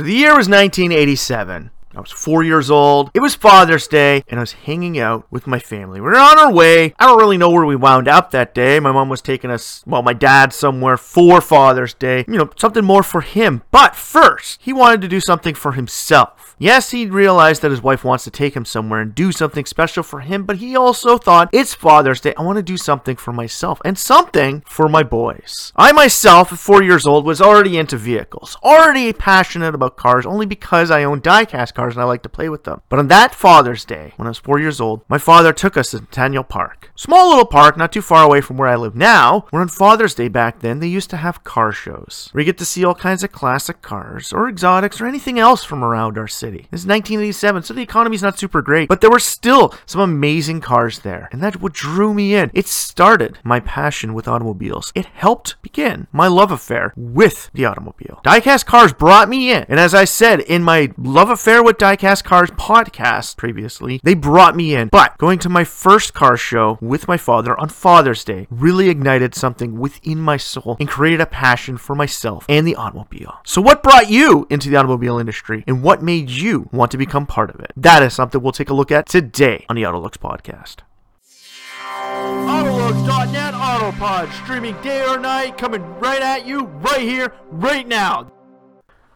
So the year was 1987. I was four years old. It was Father's Day, and I was hanging out with my family. We were on our way. I don't really know where we wound up that day. My mom was taking us, well, my dad somewhere for Father's Day. You know, something more for him. But first, he wanted to do something for himself. Yes, he realized that his wife wants to take him somewhere and do something special for him, but he also thought, it's Father's Day. I want to do something for myself and something for my boys. I myself, at four years old, was already into vehicles, already passionate about cars only because I own diecast cars and I like to play with them. But on that Father's Day, when I was four years old, my father took us to Centennial Park. Small little park, not too far away from where I live now, where on Father's Day back then, they used to have car shows, where you get to see all kinds of classic cars, or exotics, or anything else from around our city. This is 1987, so the economy's not super great, but there were still some amazing cars there, and that's what drew me in. It started my passion with automobiles. It helped begin my love affair with the automobile. Diecast cars brought me in, and as I said in my love affair with diecast cars podcast previously, they brought me in. But going to my first car show with my father on Father's Day really ignited something within my soul and created a passion for myself and the automobile. So, what brought you into the automobile industry, and what made you want to become part of it? That is something we'll take a look at today on the Autolux podcast. Autolux.net Autopod, streaming day or night, coming right at you, right here, right now.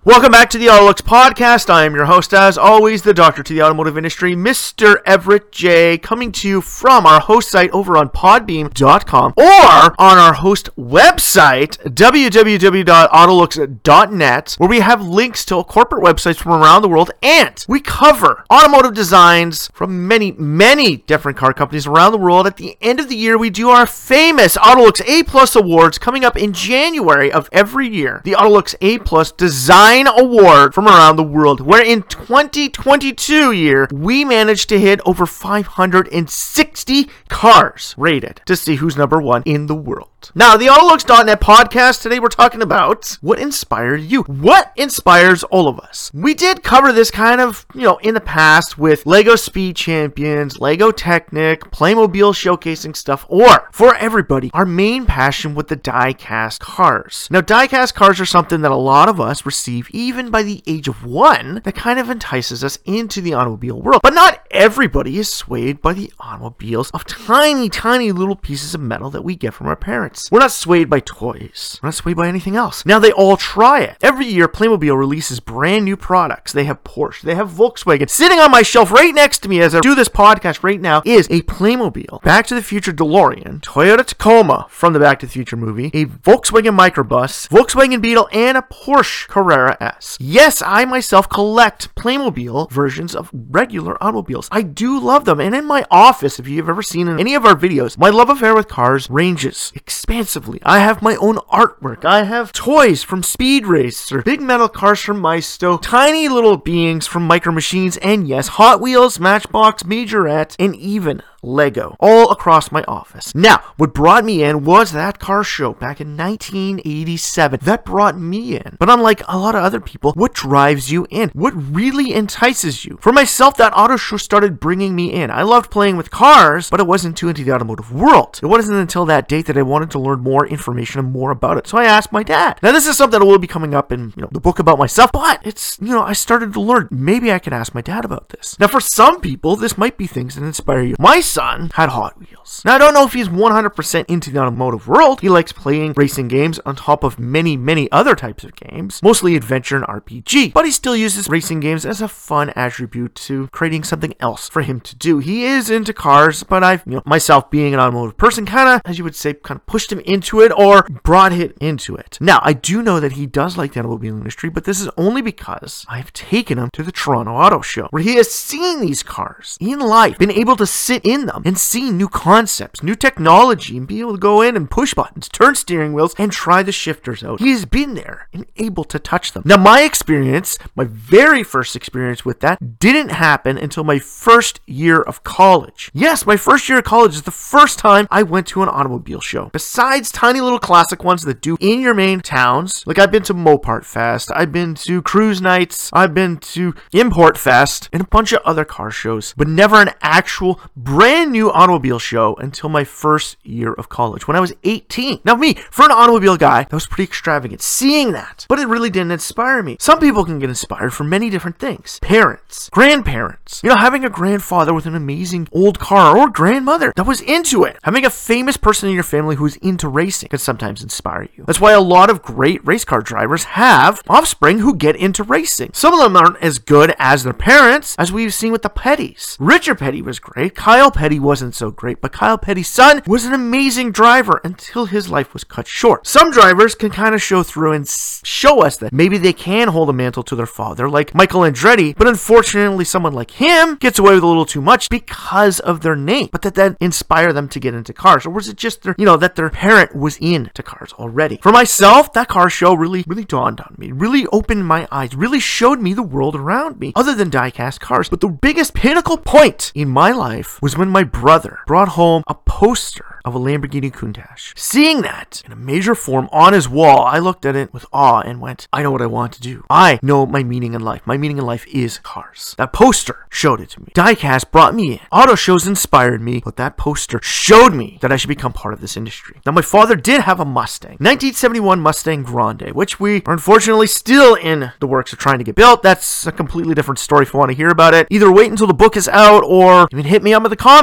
Welcome back to the Autolux Podcast. I am your host, as always, the doctor to the automotive industry, Mr. Everett J, coming to you from our host site over on podbean.com or on our host website, www.autolux.net, where we have links to corporate websites from around the world and we cover automotive designs from many, many different car companies around the world. At the end of the year, we do our famous Autolux A Plus Awards coming up in January of every year. The Autolux A Plus Design Award from around the world, where in 2022 year, we managed to hit over 560 cars rated to see who's number one in the world. Now, the Autolux.net podcast, today we're talking about what inspired you. What inspires all of us? We did cover this kind of, you know, in the past with Lego Speed Champions, Lego Technic, Playmobil showcasing stuff, or for everybody, our main passion with the die-cast cars. Now, die-cast cars are something that a lot of us receive even by the age of one that kind of entices us into the automobile world. But not everybody is swayed by the automobiles of tiny, tiny little pieces of metal that we get from our parents. We're not swayed by toys. We're not swayed by anything else. Now they all try it. Every year, Playmobil releases brand new products. They have Porsche, they have Volkswagen. Sitting on my shelf right next to me as I do this podcast right now is a Playmobil Back to the Future DeLorean, Toyota Tacoma from the Back to the Future movie, a Volkswagen Microbus, Volkswagen Beetle, and a Porsche Carrera S. Yes, I myself collect Playmobil versions of regular automobiles. I do love them, and in my office, if you've ever seen any of our videos, my love affair with cars ranges expansively. I have my own artwork. I have toys from Speed Racer, big metal cars from Maisto, tiny little beings from Micro Machines, and yes, Hot Wheels, Matchbox, Majorette, and even Lego all across my office. Now, what brought me in was that car show back in 1987. That brought me in. But unlike a lot of other people, what drives you in? What really entices you? For myself, that auto show started bringing me in. I loved playing with cars, but I wasn't too into the automotive world. It wasn't until that date that I wanted to learn more information and more about it. So I asked my dad. Now, this is something that will be coming up in you know the book about myself, but it's you know I started to learn. Maybe I can ask my dad about this. Now, for some people, this might be things that inspire you. My son had Hot Wheels. Now, I don't know if he's 100% into the automotive world. He likes playing racing games on top of many, many other types of games, mostly adventure and RPG, but he still uses racing games as a fun attribute to creating something else for him to do. He is into cars, but I've, you know, myself being an automotive person, kind of, as you would say, kind of pushed him into it or brought him into it. Now, I do know that he does like the automobile industry, but this is only because I've taken him to the Toronto Auto Show, where he has seen these cars in life, been able to sit in them and see new concepts, new technology, and be able to go in and push buttons, turn steering wheels, and try the shifters out. He's been there and able to touch them. Now, my experience, my very first experience with that, didn't happen until my first year of college. Yes, my first year of college is the first time I went to an automobile show. Besides tiny little classic ones that do in your main towns, like I've been to Mopar Fest, I've been to Cruise Nights, I've been to Import Fest, and a bunch of other car shows, but never an actual brand brand new automobile show until my first year of college when I was 18. Now, me, for an automobile guy, that was pretty extravagant seeing that, but it really didn't inspire me. Some people can get inspired from many different things parents, grandparents, you know, having a grandfather with an amazing old car or grandmother that was into it. Having a famous person in your family who's into racing can sometimes inspire you. That's why a lot of great race car drivers have offspring who get into racing. Some of them aren't as good as their parents, as we've seen with the Pettys. Richard Petty was great. Kyle Petty wasn't so great, but Kyle Petty's son was an amazing driver until his life was cut short. Some drivers can kind of show through and show us that maybe they can hold a mantle to their father, like Michael Andretti, but unfortunately, someone like him gets away with a little too much because of their name. But that then inspire them to get into cars, or was it just their, you know, that their parent was into cars already? For myself, that car show really, really dawned on me, really opened my eyes, really showed me the world around me, other than diecast cars. But the biggest pinnacle point in my life was when my brother brought home a poster of a Lamborghini Countach. Seeing that in a major form on his wall, I looked at it with awe and went, I know what I want to do. I know my meaning in life. My meaning in life is cars. That poster showed it to me. Diecast brought me in. Auto shows inspired me, but that poster showed me that I should become part of this industry. Now, my father did have a Mustang, 1971 Mustang Grande, which we are unfortunately still in the works of trying to get built. That's a completely different story if you want to hear about it. Either wait until the book is out or even hit me up in the comments.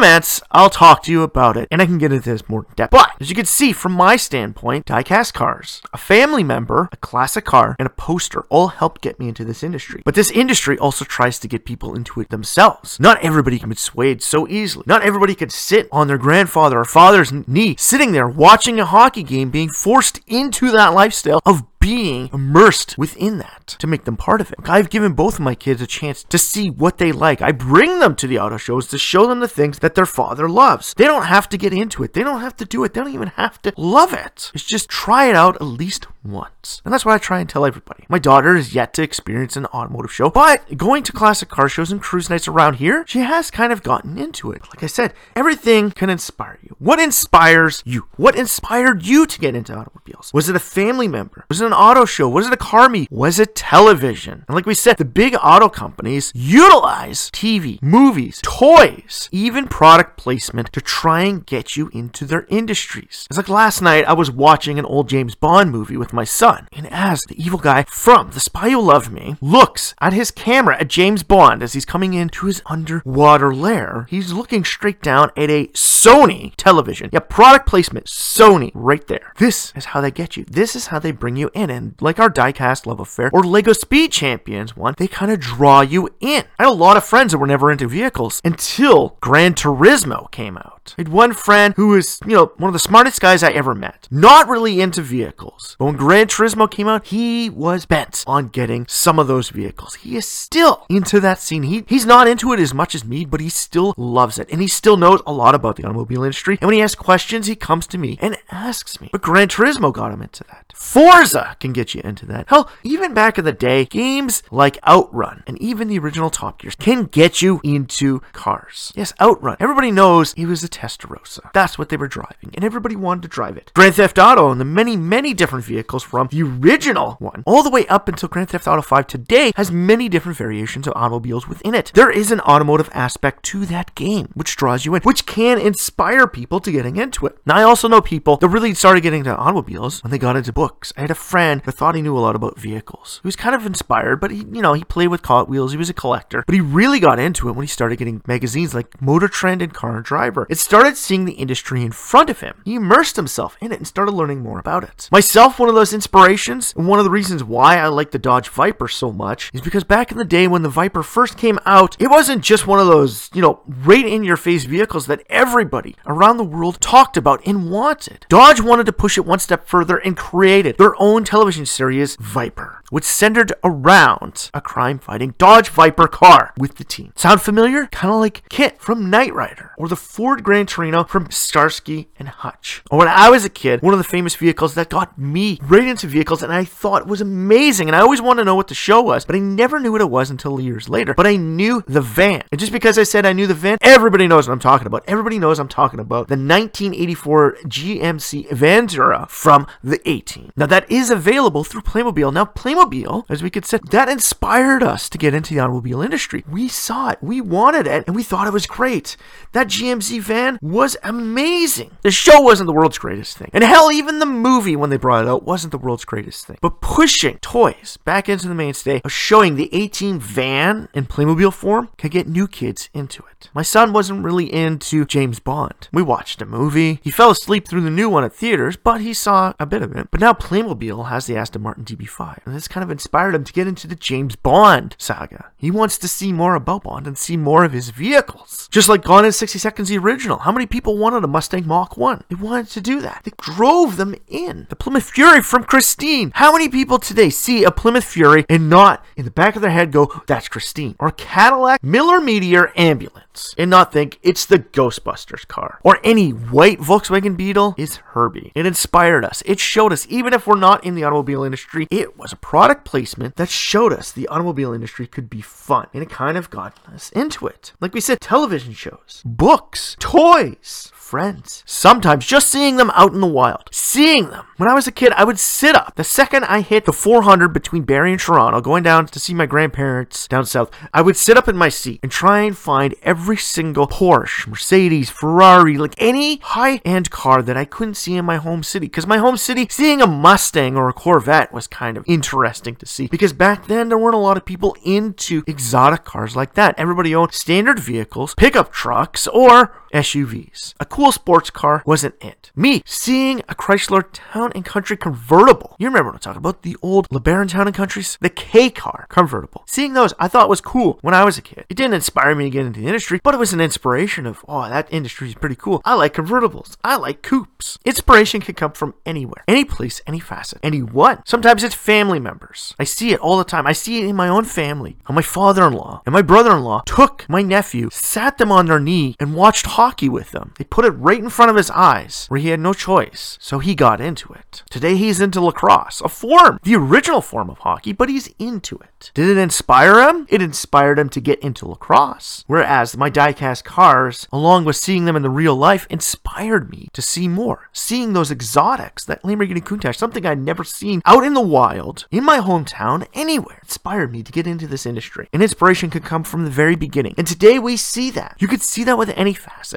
I'll talk to you about it and I can get into this more depth. But as you can see from my standpoint, diecast cars, a family member, a classic car, and a poster all helped get me into this industry. But this industry also tries to get people into it themselves. Not everybody can be swayed so easily. Not everybody could sit on their grandfather or father's knee, sitting there watching a hockey game, being forced into that lifestyle of being immersed within that to make them part of it. I've given both of my kids a chance to see what they like. I bring them to the auto shows to show them the things that their father loves. They don't have to get into it. They don't have to do it. They don't even have to love it. It's just try it out at least once. And that's what I try and tell everybody. My daughter is yet to experience an automotive show, but going to classic car shows and cruise nights around here, she has kind of gotten into it. Like I said, everything can inspire you. What inspires you? What inspired you to get into automobiles? Was it a family member? Was it an auto show? Was it a car meet? Was it television? And like we said, the big auto companies utilize TV, movies, toys, even product placement to try and get you into their industries. It's like last night I was watching an old James Bond movie with my son, and as the evil guy from The Spy Who Loved Me looks at his camera at James Bond as he's coming into his underwater lair, he's looking straight down at a Sony television. Yeah, product placement, Sony, right there. This is how they get you. This is how they bring you in. And like our diecast love affair or Lego Speed Champions one, they kind of draw you in. I had a lot of friends that were never into vehicles until Gran Turismo came out. I had one friend who was, you know, one of the smartest guys I ever met. Not really into vehicles. But when Gran Turismo came out, he was bent on getting some of those vehicles. He is still into that scene. He, he's not into it as much as me, but he still loves it. And he still knows a lot about the automobile industry. And when he has questions, he comes to me and asks me. But Gran Turismo got him into that. Forza can get you into that. Hell, even back in the day, games like Outrun and even the original Top Gears can get you into cars. Yes, Outrun. Everybody knows it was a Testarossa. That's what they were driving, and everybody wanted to drive it. Grand Theft Auto and the many, many different vehicles from the original one all the way up until Grand Theft Auto 5 today has many different variations of automobiles within it. There is an automotive aspect to that game, which draws you in, which can inspire people to getting into it. Now, I also know people that really started getting into automobiles when they got into books. I had a friend who thought he knew a lot about vehicles. He was kind of inspired, but he, you know, he played with Wheels. He was a collector, but he really got into it when he started getting magazines like Motor Trend and Car and Driver. Started seeing the industry in front of him. He immersed himself in it and started learning more about it. Myself, one of those inspirations, and one of the reasons why I like the Dodge Viper so much is because back in the day when the Viper first came out, it wasn't just one of those, you know, right in your face vehicles that everybody around the world talked about and wanted. Dodge wanted to push it one step further and created their own television series, Viper, which centered around a crime fighting Dodge Viper car with the team. Sound familiar? Kind of like KITT from Knight Rider or the Ford Gran Torino from Starsky and Hutch. Or when I was a kid, one of the famous vehicles that got me right into vehicles and I thought was amazing and I always wanted to know what the show was, but I never knew what it was until years later. But I knew the van. And just because I said I knew the van, everybody knows what I'm talking about. Everybody knows I'm talking about the 1984 GMC Vandura from the A Team. Now that is available through Playmobil. Now Playmobil Playmobil, as we could say, that inspired us to get into the automobile industry. We saw it, we wanted it, and we thought it was great. That GMC van was amazing. The show wasn't the world's greatest thing. And hell, even the movie, when they brought it out, wasn't the world's greatest thing. But pushing toys back into the mainstay of showing the A-Team van in Playmobil form could get new kids into it. My son wasn't really into James Bond. We watched a movie. He fell asleep through the new one at theaters, but he saw a bit of it. But now Playmobil has the Aston Martin DB5, and this kind of inspired him to get into the James Bond saga. He wants to see more about Bond and see more of his vehicles. Just like Gone in 60 Seconds, the original. How many people wanted a Mustang Mach 1? They wanted to do that. They drove them in. The Plymouth Fury from Christine. How many people today see a Plymouth Fury and not in the back of their head go, that's Christine? Or Cadillac Miller Meteor ambulance and not think it's the Ghostbusters car. Or any white Volkswagen Beetle is Herbie. It inspired us. It showed us, even if we're not in the automobile industry, it was a product placement that showed us the automobile industry could be fun. And it kind of got us into it. Like we said, television shows, books, toys, friends. Sometimes just seeing them out in the wild. Seeing them. When I was a kid, I would sit up. The second I hit the 400 between Barrie and Toronto, going down to see my grandparents down south, I would sit up in my seat and try and find every single Porsche, Mercedes, Ferrari, like any high end car that I couldn't see in my home city. Because my home city, seeing a Mustang or a Corvette was kind of interesting to see. Because back then, there weren't a lot of people into exotic cars like that. Everybody owned standard vehicles, pickup trucks, or SUVs. A cool sports car wasn't it. Me seeing a Chrysler Town and Country convertible. You remember what I'm talking about? The old LeBaron Town and Countries? The K car convertible. Seeing those, I thought was cool when I was a kid. It didn't inspire me to get into the industry, but it was an inspiration of, oh, that industry is pretty cool. I like convertibles. I like coupes. Inspiration can come from anywhere, any place, any facet, anyone. Sometimes it's family members. I see it all the time. I see it in my own family. How my father-in-law and my brother-in-law took my nephew, sat them on their knee, and watched hockey with them. They put it right in front of his eyes, where he had no choice, so he got into it. Today he's into lacrosse, a form, the original form of hockey, but he's into it. Did it inspire him? It inspired him to get into lacrosse. Whereas my diecast cars, along with seeing them in the real life, inspired me to see more. Seeing those exotics, that Lamborghini Countach, something I'd never seen out in the wild, in my hometown, anywhere, inspired me to get into this industry. And inspiration could come from the very beginning. And today we see that. You could see that with any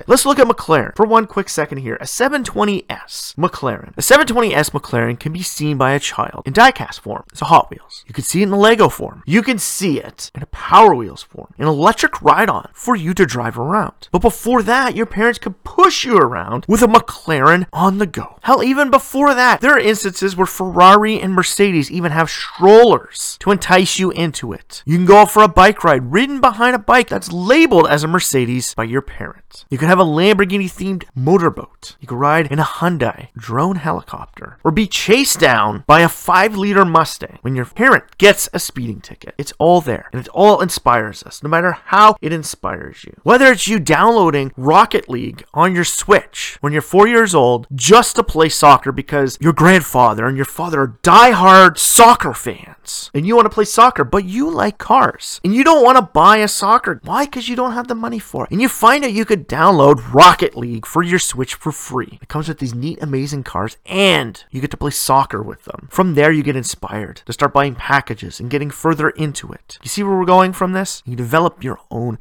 Let's look at McLaren for one quick second here. A 720S McLaren. A 720S McLaren can be seen by a child in diecast form. It's a Hot Wheels. You can see it in a Lego form. You can see it in a Power Wheels form, an electric ride-on for you to drive around. But before that, your parents could push you around with a McLaren on the go. Hell, even before that, there are instances where Ferrari and Mercedes even have strollers to entice you into it. You can go for a bike ride ridden behind a bike that's labeled as a Mercedes by your parents. You can have a Lamborghini themed motorboat. You can ride in a Hyundai drone helicopter or be chased down by a 5 liter Mustang when your parent gets a speeding ticket. It's all there and it all inspires us, no matter how it inspires you. Whether it's you downloading Rocket League on your Switch when you're four years old just to play soccer because your grandfather and your father are die-hard soccer fans and you want to play soccer, but you like cars and you don't want to buy a soccer. Why? Because you don't have the money for it. And you find out you could download Rocket League for your Switch for free. It comes with these neat, amazing cars and you get to play soccer with them. From there, you get inspired to start buying packages and getting further into it. You see where we're going from this? You develop your own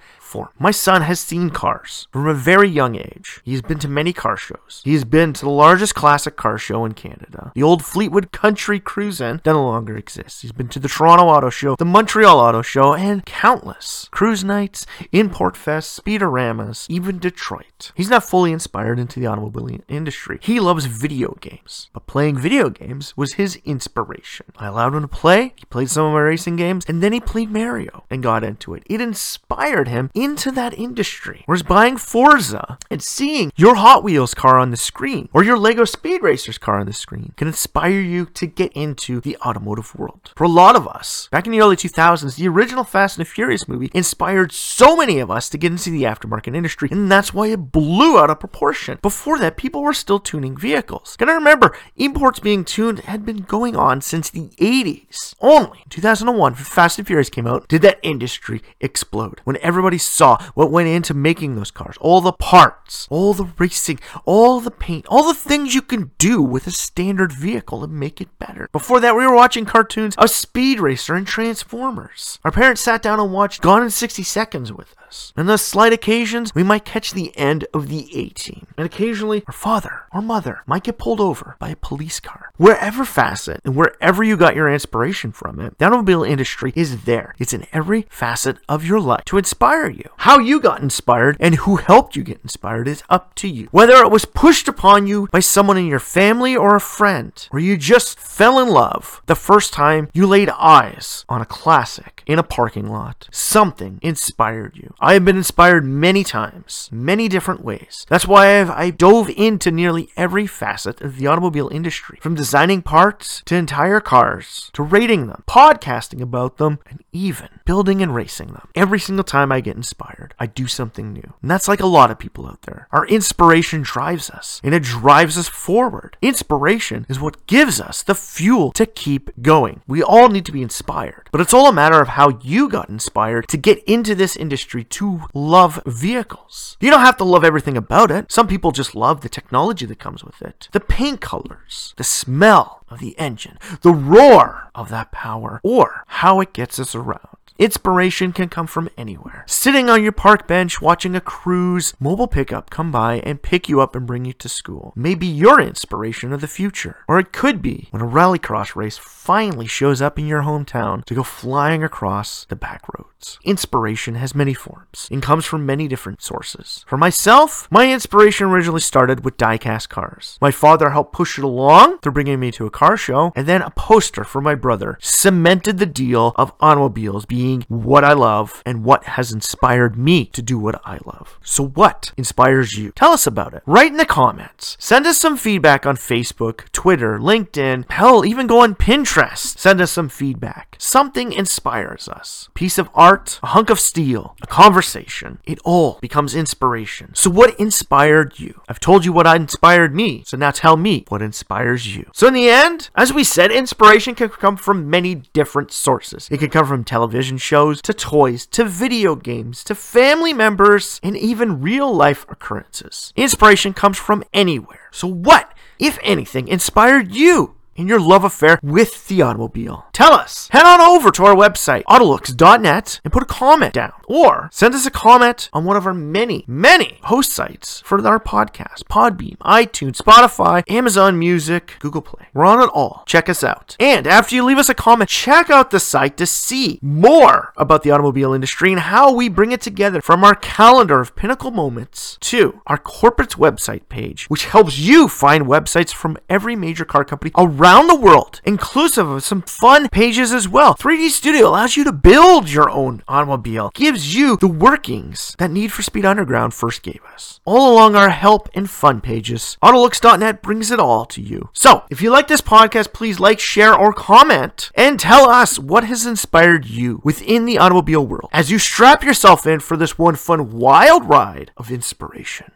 My son has seen cars from a very young age. He's been to many car shows. He's been to the largest classic car show in Canada. The old Fleetwood Country Cruise In that no longer exists. He's been to the Toronto Auto Show, the Montreal Auto Show, and countless cruise nights, import fests, speedoramas, even Detroit. He's not fully inspired into the automobile industry. He loves video games, but playing video games was his inspiration. I allowed him to play. He played some of my racing games, and then he played Mario and got into it. It inspired him into that industry. Whereas buying Forza and seeing your Hot Wheels car on the screen or your Lego Speed Racers car on the screen can inspire you to get into the automotive world. For a lot of us, back in the early 2000s, the original Fast and the Furious movie inspired so many of us to get into the aftermarket industry, and that's why it blew out of proportion. Before that, people were still tuning vehicles. Gotta remember, imports being tuned had been going on since the 80s. Only in 2001, Fast and Furious came out, did that industry explode. When everybody saw what went into making those cars, all the parts, all the racing, all the paint, all the things you can do with a standard vehicle to make it better. Before that, we were watching cartoons of Speed Racer and Transformers. Our parents sat down and watched Gone in 60 Seconds with us. And those slight occasions, we might catch the end of the A team. And occasionally, our father or mother might get pulled over by a police car. Wherever facet and wherever you got your inspiration from it, the automobile industry is there. It's in every facet of your life to inspire you. How you got inspired and who helped you get inspired is up to you. Whether it was pushed upon you by someone in your family or a friend, or you just fell in love the first time you laid eyes on a classic in a parking lot, something inspired you. I have been inspired many times, many different ways. That's why I've, I dove into nearly every facet of the automobile industry, from designing parts to entire cars, to rating them, podcasting about them, and even building and racing them. Every single time I get inspired, I do something new. And that's like a lot of people out there. Our inspiration drives us, and it drives us forward. Inspiration is what gives us the fuel to keep going. We all need to be inspired, but it's all a matter of how you got inspired to get into this industry to love vehicles. You don't have to love everything about it. Some people just love the technology that comes with it, the paint colors, the smell of the engine, the roar of that power, or how it gets us around. Inspiration can come from anywhere. Sitting on your park bench watching a cruise mobile pickup come by and pick you up and bring you to school. Maybe your inspiration of the future. Or it could be when a rallycross race finally shows up in your hometown to go flying across the back roads. Inspiration has many forms and comes from many different sources. For myself, my inspiration originally started with diecast cars. My father helped push it along through bringing me to a car show, and then a poster for my brother cemented the deal of automobiles being what I love and what has inspired me to do what I love. So, what inspires you? Tell us about it. Write in the comments. Send us some feedback on Facebook, Twitter, LinkedIn, hell, even go on Pinterest. Send us some feedback. Something inspires us. Piece of art, a hunk of steel, a conversation. It all becomes inspiration. So, what inspired you? I've told you what inspired me, so now tell me what inspires you. So, in the end, as we said, inspiration can come from many different sources. It can come from television shows, to toys, to video games, to family members, and even real life occurrences. Inspiration comes from anywhere. So, what, if anything, inspired you? In your love affair with the automobile. Tell us. Head on over to our website, autolux.net, and put a comment down. Or send us a comment on one of our many, many host sites for our podcast Podbean, iTunes, Spotify, Amazon Music, Google Play. We're on it all. Check us out. And after you leave us a comment, check out the site to see more about the automobile industry and how we bring it together from our calendar of pinnacle moments to our corporate website page, which helps you find websites from every major car company around the world, inclusive of some fun pages as well. 3D Studio allows you to build your own automobile, gives you the workings that Need for Speed Underground first gave us. All along our help and fun pages, Autolux.net brings it all to you. So, if you like this podcast, please like, share, or comment, and tell us what has inspired you within the automobile world as you strap yourself in for this one fun, wild ride of inspiration.